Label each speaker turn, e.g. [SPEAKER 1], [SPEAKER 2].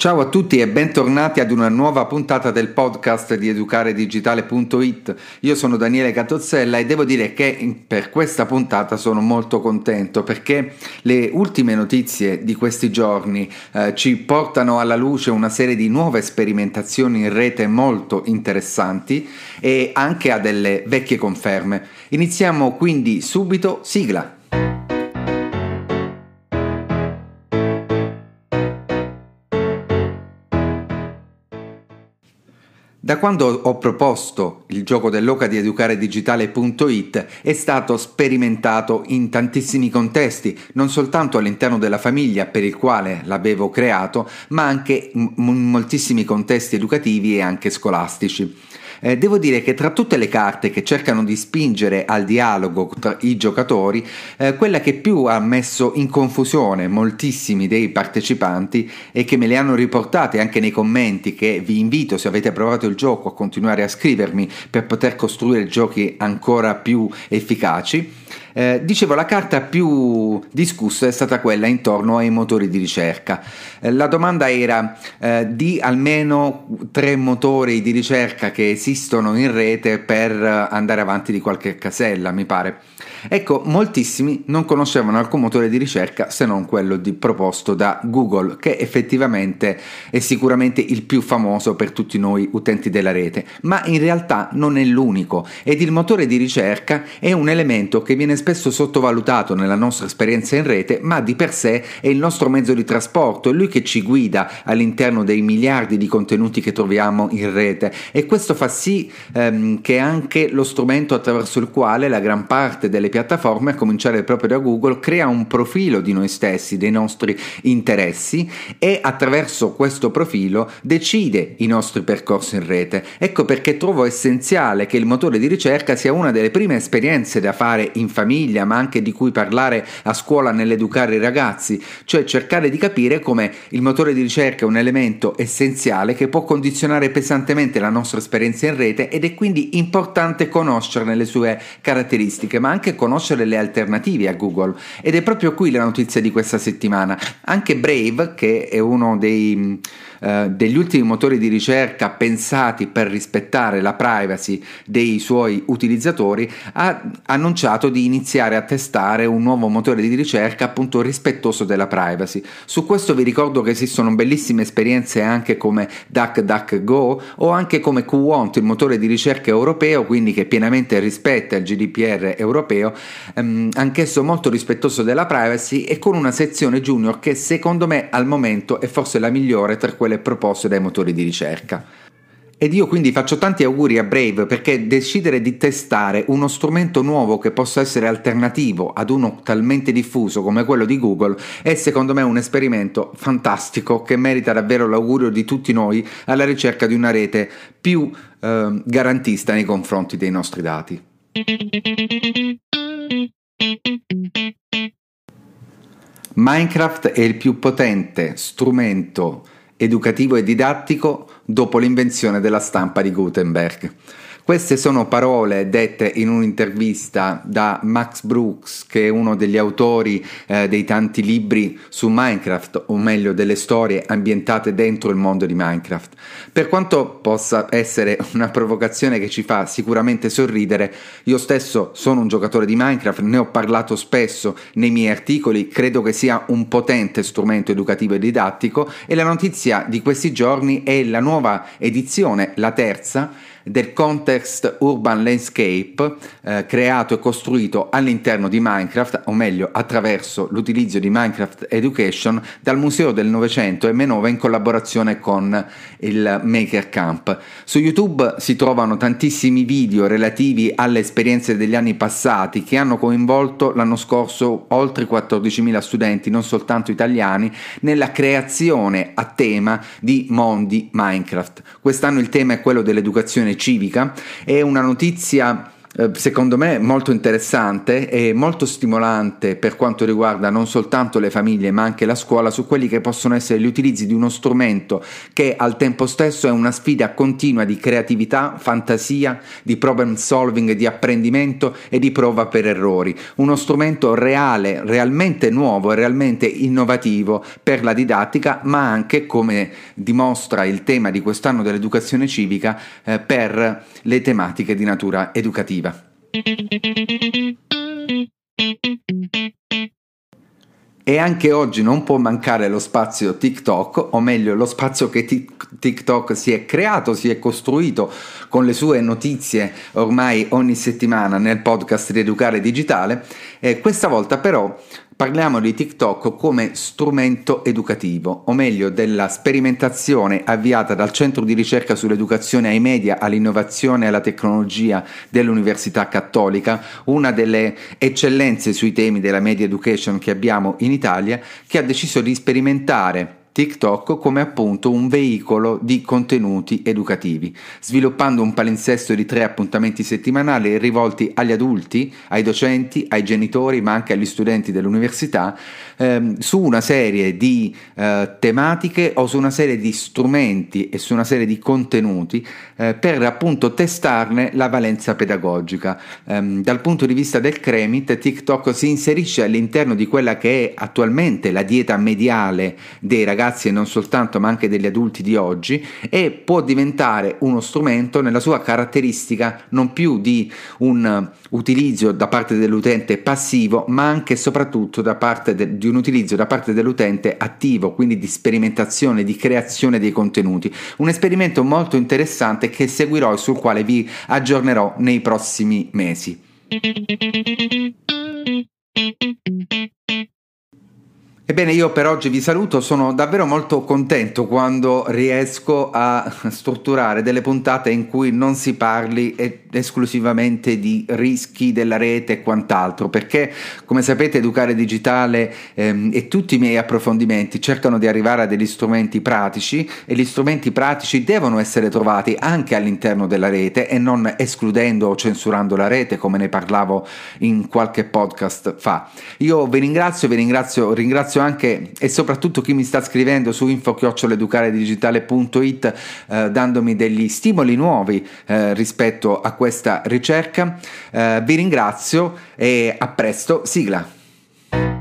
[SPEAKER 1] Ciao a tutti e bentornati ad una nuova puntata del podcast di educaredigitale.it. Io sono Daniele Catozzella e devo dire che per questa puntata sono molto contento perché le ultime notizie di questi giorni eh, ci portano alla luce una serie di nuove sperimentazioni in rete molto interessanti e anche a delle vecchie conferme. Iniziamo quindi subito, sigla. Da quando ho proposto il gioco dell'oca di educaredigitale.it è stato sperimentato in tantissimi contesti, non soltanto all'interno della famiglia per il quale l'avevo creato, ma anche in moltissimi contesti educativi e anche scolastici. Eh, devo dire che tra tutte le carte che cercano di spingere al dialogo tra i giocatori, eh, quella che più ha messo in confusione moltissimi dei partecipanti e che me le hanno riportate anche nei commenti che vi invito se avete provato il gioco a continuare a scrivermi per poter costruire giochi ancora più efficaci eh, dicevo, la carta più discussa è stata quella intorno ai motori di ricerca. Eh, la domanda era eh, di almeno tre motori di ricerca che esistono in rete per andare avanti di qualche casella, mi pare. Ecco, moltissimi non conoscevano alcun motore di ricerca se non quello di, proposto da Google, che effettivamente è sicuramente il più famoso per tutti noi utenti della rete, ma in realtà non è l'unico. Ed il motore di ricerca è un elemento che viene spesso sottovalutato nella nostra esperienza in rete, ma di per sé è il nostro mezzo di trasporto, è lui che ci guida all'interno dei miliardi di contenuti che troviamo in rete. E questo fa sì ehm, che anche lo strumento attraverso il quale la gran parte delle piattaforme, a cominciare proprio da Google, crea un profilo di noi stessi, dei nostri interessi e attraverso questo profilo decide i nostri percorsi in rete. Ecco perché trovo essenziale che il motore di ricerca sia una delle prime esperienze da fare in famiglia, ma anche di cui parlare a scuola nell'educare i ragazzi, cioè cercare di capire come il motore di ricerca è un elemento essenziale che può condizionare pesantemente la nostra esperienza in rete ed è quindi importante conoscerne le sue caratteristiche, ma anche conoscere le alternative a Google ed è proprio qui la notizia di questa settimana. Anche Brave, che è uno dei eh, degli ultimi motori di ricerca pensati per rispettare la privacy dei suoi utilizzatori, ha annunciato di iniziare a testare un nuovo motore di ricerca appunto rispettoso della privacy. Su questo vi ricordo che esistono bellissime esperienze anche come DuckDuckGo o anche come QWant, il motore di ricerca europeo, quindi che pienamente rispetta il GDPR europeo, ehm, anch'esso molto rispettoso della privacy e con una sezione junior che secondo me al momento è forse la migliore tra quelle proposte dai motori di ricerca. Ed io quindi faccio tanti auguri a Brave perché decidere di testare uno strumento nuovo che possa essere alternativo ad uno talmente diffuso come quello di Google è secondo me un esperimento fantastico che merita davvero l'augurio di tutti noi alla ricerca di una rete più eh, garantista nei confronti dei nostri dati. Minecraft è il più potente strumento educativo e didattico dopo l'invenzione della stampa di Gutenberg. Queste sono parole dette in un'intervista da Max Brooks, che è uno degli autori eh, dei tanti libri su Minecraft, o meglio delle storie ambientate dentro il mondo di Minecraft. Per quanto possa essere una provocazione che ci fa sicuramente sorridere, io stesso sono un giocatore di Minecraft, ne ho parlato spesso nei miei articoli, credo che sia un potente strumento educativo e didattico e la notizia di questi giorni è la nuova edizione, la terza, del Context Urban Landscape eh, creato e costruito all'interno di Minecraft, o meglio attraverso l'utilizzo di Minecraft Education dal Museo del Novecento e Menova in collaborazione con il Maker Camp. Su YouTube si trovano tantissimi video relativi alle esperienze degli anni passati che hanno coinvolto l'anno scorso oltre 14.000 studenti, non soltanto italiani, nella creazione a tema di mondi Minecraft. Quest'anno il tema è quello dell'educazione civica. È una notizia secondo me molto interessante e molto stimolante per quanto riguarda non soltanto le famiglie ma anche la scuola su quelli che possono essere gli utilizzi di uno strumento che al tempo stesso è una sfida continua di creatività, fantasia, di problem solving, di apprendimento e di prova per errori. Uno strumento reale, realmente nuovo e realmente innovativo per la didattica ma anche come dimostra il tema di quest'anno dell'educazione civica eh, per le tematiche di natura educativa. E anche oggi non può mancare lo spazio TikTok, o meglio lo spazio che TikTok si è creato, si è costruito con le sue notizie ormai ogni settimana nel podcast di Digitale. E questa volta però parliamo di TikTok come strumento educativo, o meglio della sperimentazione avviata dal Centro di ricerca sull'educazione ai media, all'innovazione e alla tecnologia dell'Università Cattolica, una delle eccellenze sui temi della media education che abbiamo in Italia, che ha deciso di sperimentare TikTok come appunto un veicolo di contenuti educativi, sviluppando un palinsesto di tre appuntamenti settimanali rivolti agli adulti, ai docenti, ai genitori, ma anche agli studenti dell'università, ehm, su una serie di eh, tematiche o su una serie di strumenti e su una serie di contenuti eh, per appunto testarne la valenza pedagogica. Ehm, dal punto di vista del Cremit, TikTok si inserisce all'interno di quella che è attualmente la dieta mediale dei ragazzi ragazzi e non soltanto, ma anche degli adulti di oggi e può diventare uno strumento nella sua caratteristica non più di un utilizzo da parte dell'utente passivo, ma anche e soprattutto da parte de- di un utilizzo da parte dell'utente attivo, quindi di sperimentazione, di creazione dei contenuti. Un esperimento molto interessante che seguirò e sul quale vi aggiornerò nei prossimi mesi. Ebbene, io per oggi vi saluto, sono davvero molto contento quando riesco a strutturare delle puntate in cui non si parli esclusivamente di rischi della rete e quant'altro, perché come sapete Educare Digitale ehm, e tutti i miei approfondimenti cercano di arrivare a degli strumenti pratici e gli strumenti pratici devono essere trovati anche all'interno della rete e non escludendo o censurando la rete come ne parlavo in qualche podcast fa. Io vi ringrazio, vi ringrazio, ringrazio anche e soprattutto chi mi sta scrivendo su info-educaredigitale.it eh, dandomi degli stimoli nuovi eh, rispetto a questa ricerca. Eh, vi ringrazio e a presto, sigla.